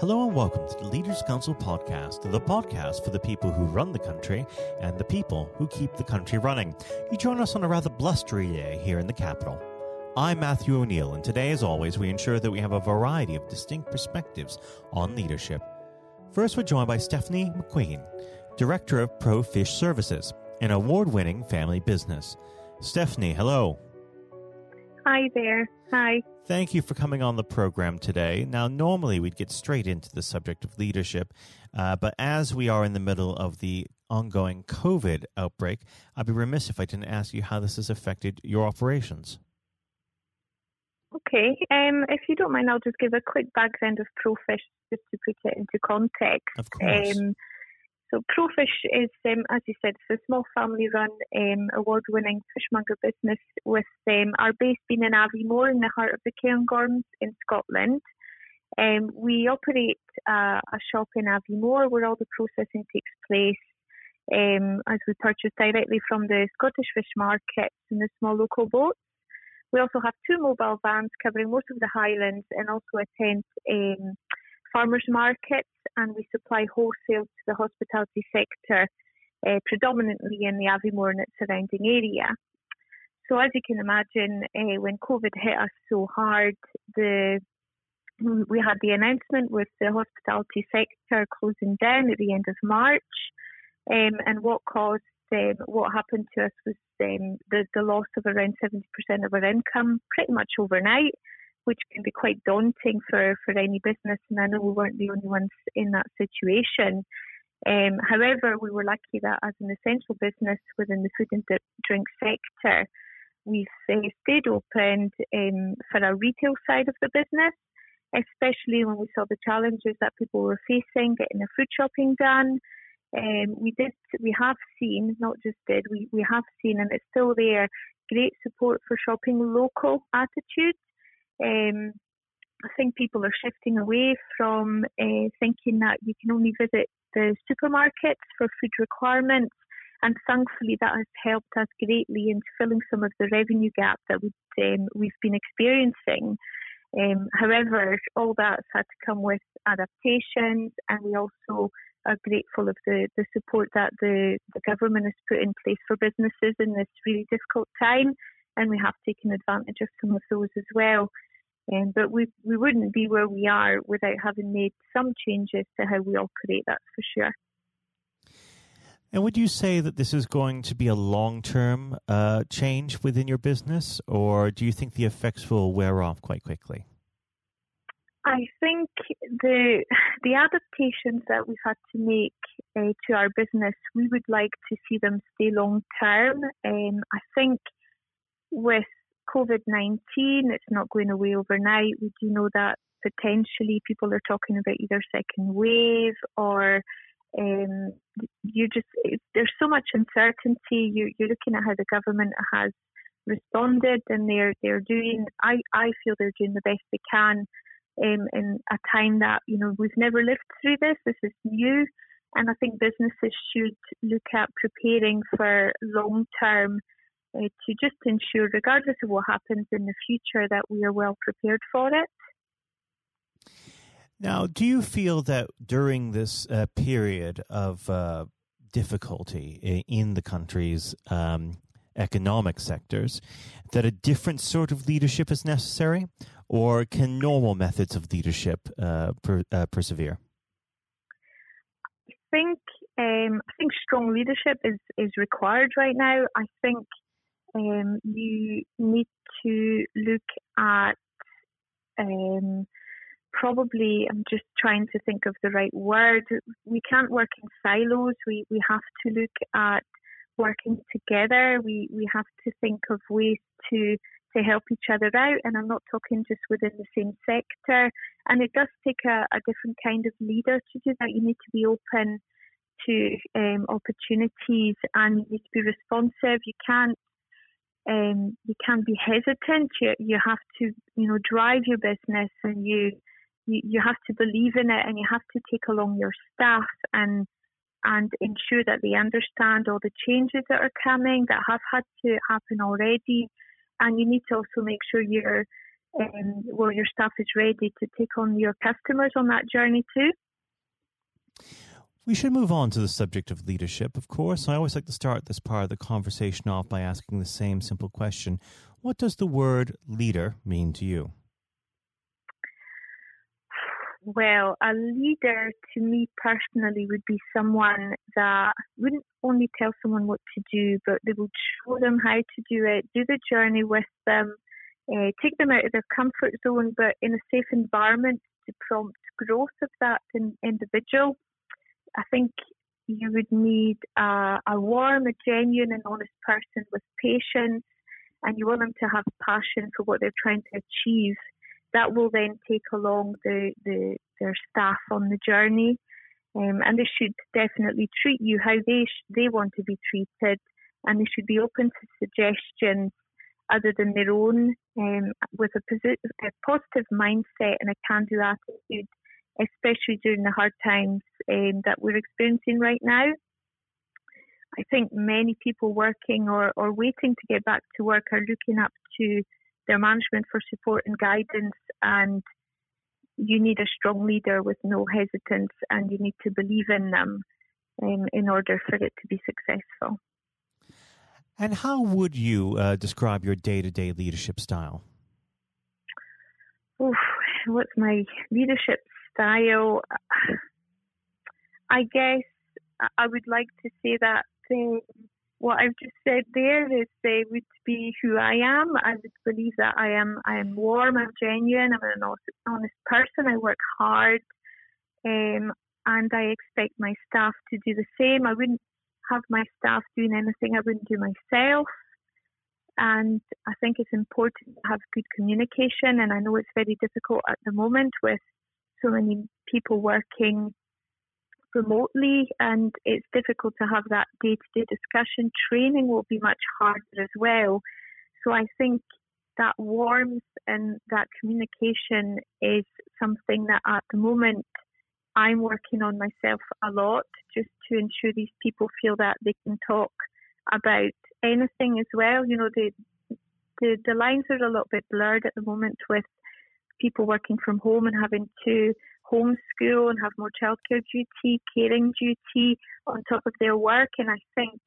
Hello and welcome to the Leaders Council podcast, the podcast for the people who run the country and the people who keep the country running. You join us on a rather blustery day here in the capital. I'm Matthew O'Neill, and today, as always, we ensure that we have a variety of distinct perspectives on leadership. First, we're joined by Stephanie MacQueen, Director of Pro Fish Services, an award winning family business. Stephanie, hello. Hi there. Hi. Thank you for coming on the program today. Now, normally we'd get straight into the subject of leadership, uh, but as we are in the middle of the ongoing COVID outbreak, I'd be remiss if I didn't ask you how this has affected your operations. Okay, um, if you don't mind, I'll just give a quick background of Pro Fish just to put it into context. Of course. Um, so Pro Fish is, um, as you said, it's a small family-run, um, award-winning fishmonger business with um, our base being in Aviemore in the heart of the Cairngorms in Scotland. Um, we operate uh, a shop in Aviemore where all the processing takes place um, as we purchase directly from the Scottish fish markets in the small local boats. We also have two mobile vans covering most of the Highlands and also a tent um, farmers markets and we supply wholesale to the hospitality sector, uh, predominantly in the Aviemore and its surrounding area. So as you can imagine, uh, when COVID hit us so hard, the we had the announcement with the hospitality sector closing down at the end of March, um, and what caused um, what happened to us was um, the, the loss of around 70% of our income pretty much overnight which can be quite daunting for, for any business. And I know we weren't the only ones in that situation. Um, however, we were lucky that as an essential business within the food and drink sector, we've uh, stayed open um, for our retail side of the business, especially when we saw the challenges that people were facing getting their food shopping done. Um, we did, we have seen, not just did, we, we have seen, and it's still there, great support for shopping local attitudes. Um, I think people are shifting away from uh, thinking that you can only visit the supermarkets for food requirements, and thankfully that has helped us greatly in filling some of the revenue gap that um, we've been experiencing. Um, however, all that's had to come with adaptations, and we also are grateful of the, the support that the, the government has put in place for businesses in this really difficult time and we have taken advantage of some of those as well. Um, but we we wouldn't be where we are without having made some changes to how we operate. That's for sure. And would you say that this is going to be a long term uh, change within your business, or do you think the effects will wear off quite quickly? I think the the adaptations that we've had to make uh, to our business, we would like to see them stay long term. Um, I think with COVID 19, it's not going away overnight. We do know that potentially people are talking about either second wave or um, you just there's so much uncertainty. You, you're looking at how the government has responded, and they're they're doing. I I feel they're doing the best they can um, in a time that you know we've never lived through this. This is new, and I think businesses should look at preparing for long term to just ensure, regardless of what happens in the future, that we are well prepared for it. Now, do you feel that during this uh, period of uh, difficulty in the country's um, economic sectors, that a different sort of leadership is necessary, or can normal methods of leadership uh, per, uh, persevere? I think um, I think strong leadership is is required right now. I think um, you need to look at um, probably, I'm just trying to think of the right word. We can't work in silos. We, we have to look at working together. We, we have to think of ways to to help each other out. And I'm not talking just within the same sector. And it does take a, a different kind of leader to do that. You need to be open to um, opportunities and you need to be responsive. You can't um, you can't be hesitant. You, you have to, you know, drive your business and you, you, you have to believe in it and you have to take along your staff and, and ensure that they understand all the changes that are coming that have had to happen already. And you need to also make sure you're um, well, your staff is ready to take on your customers on that journey too. We should move on to the subject of leadership, of course. I always like to start this part of the conversation off by asking the same simple question What does the word leader mean to you? Well, a leader to me personally would be someone that wouldn't only tell someone what to do, but they would show them how to do it, do the journey with them, uh, take them out of their comfort zone, but in a safe environment to prompt growth of that in, individual. I think you would need a, a warm, a genuine, and honest person with patience, and you want them to have passion for what they're trying to achieve that will then take along the, the their staff on the journey. Um, and they should definitely treat you how they sh- they want to be treated, and they should be open to suggestions other than their own, um, with a, posi- a, positive mindset and a can-do attitude, especially during the hard times um, that we're experiencing right now. I think many people working or, or waiting to get back to work are looking up to their management for support and guidance. And you need a strong leader with no hesitance, and you need to believe in them um, in order for it to be successful. And how would you uh, describe your day to day leadership style? Oof, what's my leadership style? I guess I would like to say that um, what I've just said there is uh, would be who I am. I would believe that I am I am warm, I'm genuine, I'm an honest person. I work hard, um, and I expect my staff to do the same. I wouldn't have my staff doing anything I wouldn't do myself. And I think it's important to have good communication. And I know it's very difficult at the moment with so many people working remotely and it's difficult to have that day to day discussion. Training will be much harder as well. So I think that warmth and that communication is something that at the moment I'm working on myself a lot just to ensure these people feel that they can talk about anything as well. You know, the the, the lines are a little bit blurred at the moment with people working from home and having to homeschool and have more childcare duty, caring duty on top of their work. And I think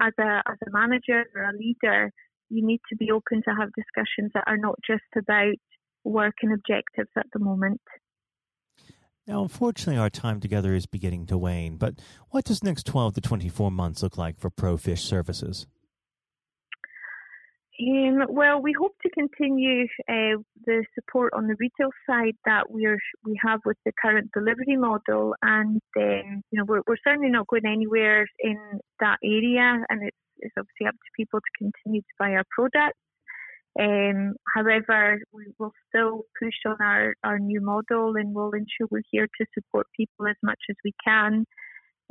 as a as a manager or a leader, you need to be open to have discussions that are not just about work and objectives at the moment. Now, unfortunately, our time together is beginning to wane, but what does next 12 to 24 months look like for Pro Fish Services? Um, well, we hope to continue uh, the support on the retail side that we are we have with the current delivery model, and um, you know we're, we're certainly not going anywhere in that area, and it's, it's obviously up to people to continue to buy our products. Um, however, we will still push on our, our new model, and we'll ensure we're here to support people as much as we can,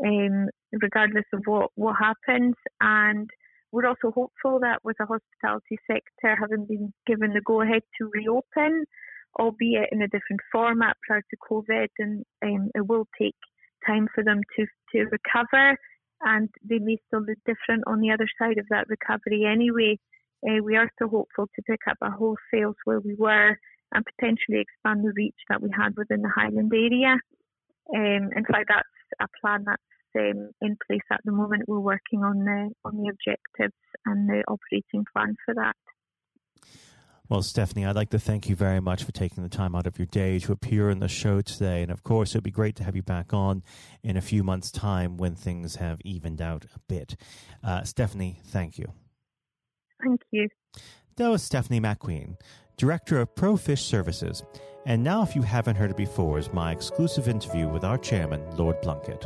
um, regardless of what what happens, and we're also hopeful that with the hospitality sector having been given the go ahead to reopen, albeit in a different format prior to COVID, and um, it will take time for them to, to recover, and they may still look different on the other side of that recovery anyway. Uh, we are still hopeful to pick up our wholesales where we were and potentially expand the reach that we had within the Highland area. Um, in fact, that's a plan that's um, in place at the moment. We're working on the on the objectives and the operating plan for that. Well, Stephanie, I'd like to thank you very much for taking the time out of your day to appear in the show today. And of course, it would be great to have you back on in a few months' time when things have evened out a bit. Uh, Stephanie, thank you. Thank you. That was Stephanie MacQueen, Director of Pro Fish Services. And now, if you haven't heard it before, is my exclusive interview with our chairman, Lord Blunkett.